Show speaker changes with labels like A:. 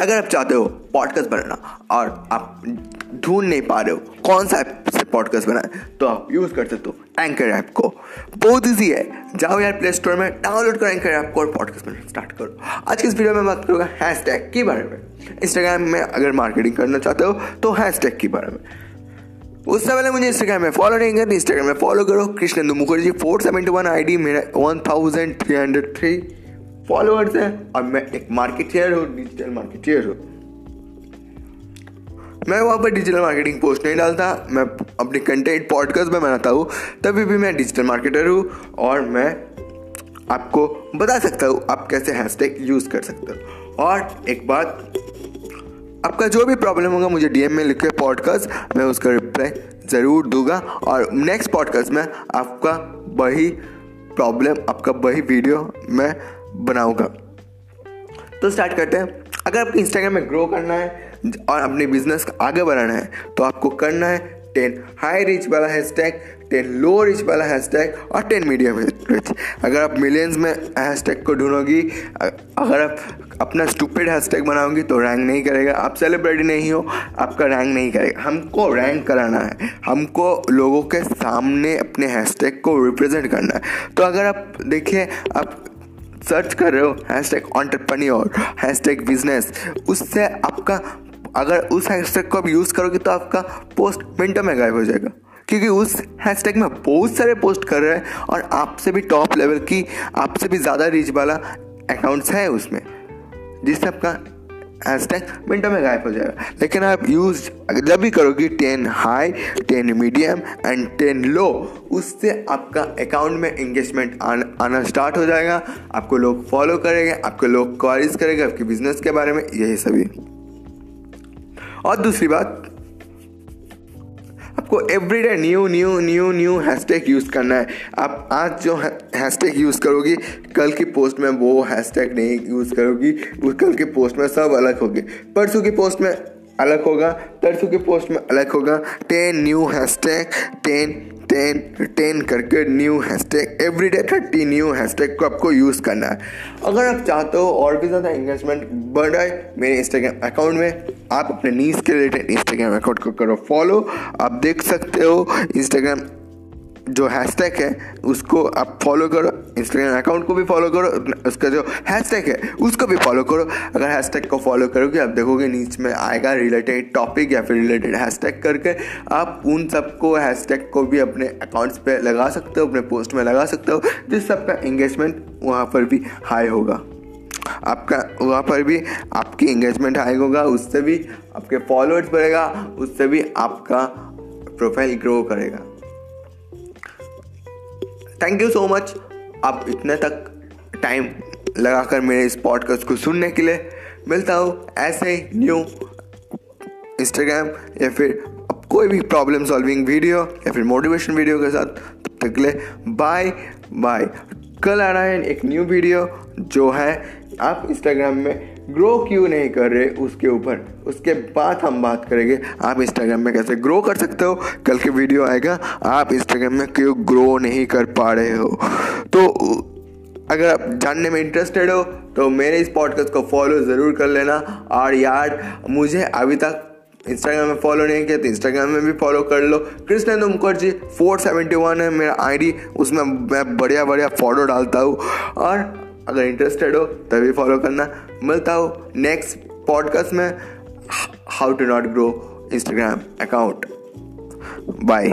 A: अगर आप चाहते हो पॉडकास्ट बनाना और आप ढूंढ नहीं पा रहे हो कौन सा ऐप से पॉडकास्ट बनाए तो आप यूज़ कर सकते हो एंकर ऐप को। बहुत ईजी है। जाओ यार प्ले स्टोर में डाउनलोड करो एंकर ऐप को और पॉडकास्ट बनाना स्टार्ट करो। आज की इस वीडियो में बात करूँगा हैश टैग के बारे में। इंस्टाग्राम में अगर मार्केटिंग करना चाहते हो तो हैश टैग के बारे में। उससे पहले मुझे इंस्टाग्राम में फॉलो नहीं करते इंस्टाग्राम में फॉलो करो। Krishnendu Mukherjee four seventy one I D मेरा one thousand three hundred three followers है। और मैं एक मार्केटियर हूँ डिजिटल मार्केटियर हूँ। मैं वहाँ पर डिजिटल मार्केटिंग पोस्ट नहीं डालता। मैं अपने कंटेंट पॉडकास्ट में बनाता हूँ। तभी भी मैं डिजिटल मार्केटर हूँ और मैं आपको बता सकता हूँ आप कैसे हैशटैग यूज़ कर सकते हो। और एक बात, आपका जो भी प्रॉब्लम होगा मुझे डीएम में लिखे पॉडकास्ट मैं उसका रिप्लाई ज़रूर दूँगा। और नेक्स्ट पॉडकास्ट में आपका वही प्रॉब्लम आपका वही वीडियो मैं बनाऊँगा तो स्टार्ट करते हैं। अगर आपको इंस्टाग्राम में ग्रो करना है और अपने बिज़नेस को आगे बढ़ाना है तो आपको करना है टेन हाई रिच वाला हैशटैग टेन लो रिच वाला हैशटैग और टेन मीडियम रिच अगर आप मिलियंस में हैशटैग को ढूंढोगी, अगर आप अपना स्टूपिड हैशटैग बनाओगी तो रैंक नहीं करेगा। आप सेलिब्रिटी नहीं हो, आपका रैंक नहीं करेगा। हमको रैंक कराना है। हमको लोगों के सामने अपने हैशटैग को रिप्रेजेंट करना है। तो अगर आप, देखिए, आप सर्च कर रहे हो हैश टैग और हैश टैग बिज़नेस उससे आपका, अगर उस हैशटैग को आप यूज़ करोगे तो आपका पोस्ट मिनटों में गायब हो जाएगा। क्योंकि उस हैशटैग में बहुत सारे पोस्ट कर रहे हैं और आपसे भी टॉप लेवल की, आपसे भी ज़्यादा रीच वाला अकाउंट्स है उसमें, जिससे आपका हैशटैग मिनटों में गायब हो जाएगा। लेकिन आप यूज़ जब भी करोगे ten high ten medium and ten low उससे आपका अकाउंट में इंगेजमेंट आना स्टार्ट हो जाएगा। आपको लोग फॉलो करेंगे, आपको लोग क्वारीज करेंगे, आपके बिज़नेस के बारे में, यही सभी। और दूसरी बात आपको everyday new new new new hashtag use करना है। आप आज जो हैशटैग यूज़ करोगी, कल की पोस्ट में वो हैशटैग नहीं यूज़ करोगी, वो कल की पोस्ट में सब अलग होगी। परसों की पोस्ट में अलग होगा परसों की पोस्ट में अलग होगा। Ten new hashtag ten ten ten करके new hashtag every day thirty new hashtag को आपको यूज़ करना है। अगर आप चाहते हो और भी ज़्यादा इंगेजमेंट बढ़ाए मेरे इंस्टाग्राम अकाउंट में, आप अपने नीज के रिलेटेड इंस्टाग्राम अकाउंट को करो। फॉलो आप देख सकते हो इंस्टाग्राम जो हैशटैग है, उसको आप फॉलो करो इंस्टाग्राम अकाउंट को भी फॉलो करो, उसका जो हैशटैग है, उसको भी फॉलो करो। अगर हैशटैग को फॉलो करोगे, आप देखोगे नीच में आएगा रिलेटेड टॉपिक या फिर रिलेटेड हैशटैग करके। आप उन सबको हैशटैग को भी अपने अकाउंट्स पे लगा सकते हो, अपने पोस्ट में लगा सकते हो, जिस सबका इंगेजमेंट वहाँ पर भी हाई होगा। आपका, वहाँ पर भी आपकी इंगेजमेंट हाई होगा, उससे भी आपके फॉलोअर्स बढ़ेगा, उससे भी आपका प्रोफ़ाइल ग्रो करेगा। थैंक यू सो मच आप इतने तक टाइम लगाकर मेरे इस पॉडकास्ट को सुनने के लिए मिलता हूँ ऐसे न्यू इंस्टाग्राम या फिर कोई भी प्रॉब्लम सॉल्विंग वीडियो या फिर मोटिवेशन वीडियो के साथ। तब तक ले बाय बाय कल आ रहा है एक न्यू वीडियो जो है आप इंस्टाग्राम में ग्रो क्यों नहीं कर रहे उसके ऊपर? उसके बाद हम बात करेंगे। आप इंस्टाग्राम में कैसे ग्रो कर सकते हो? कल के वीडियो आएगा। आप इंस्टाग्राम में क्यों ग्रो नहीं कर पा रहे हो? तो अगर आप जानने में इंटरेस्टेड हो तो मेरे इस पॉडकास्ट को फॉलो ज़रूर कर लेना। और यार, मुझे अभी तक इंस्टाग्राम में फॉलो नहीं किया तो इंस्टाग्राम में भी फॉलो कर लो। Krishnendra Mukherjee four seventy one है मेरा आईडी उसमें मैं बढ़िया बढ़िया फ़ोटो डालता हूँ। और अगर इंटरेस्टेड हो, तभी फॉलो करना। मिलता हो नेक्स्ट पॉडकास्ट में how to not grow Instagram account bye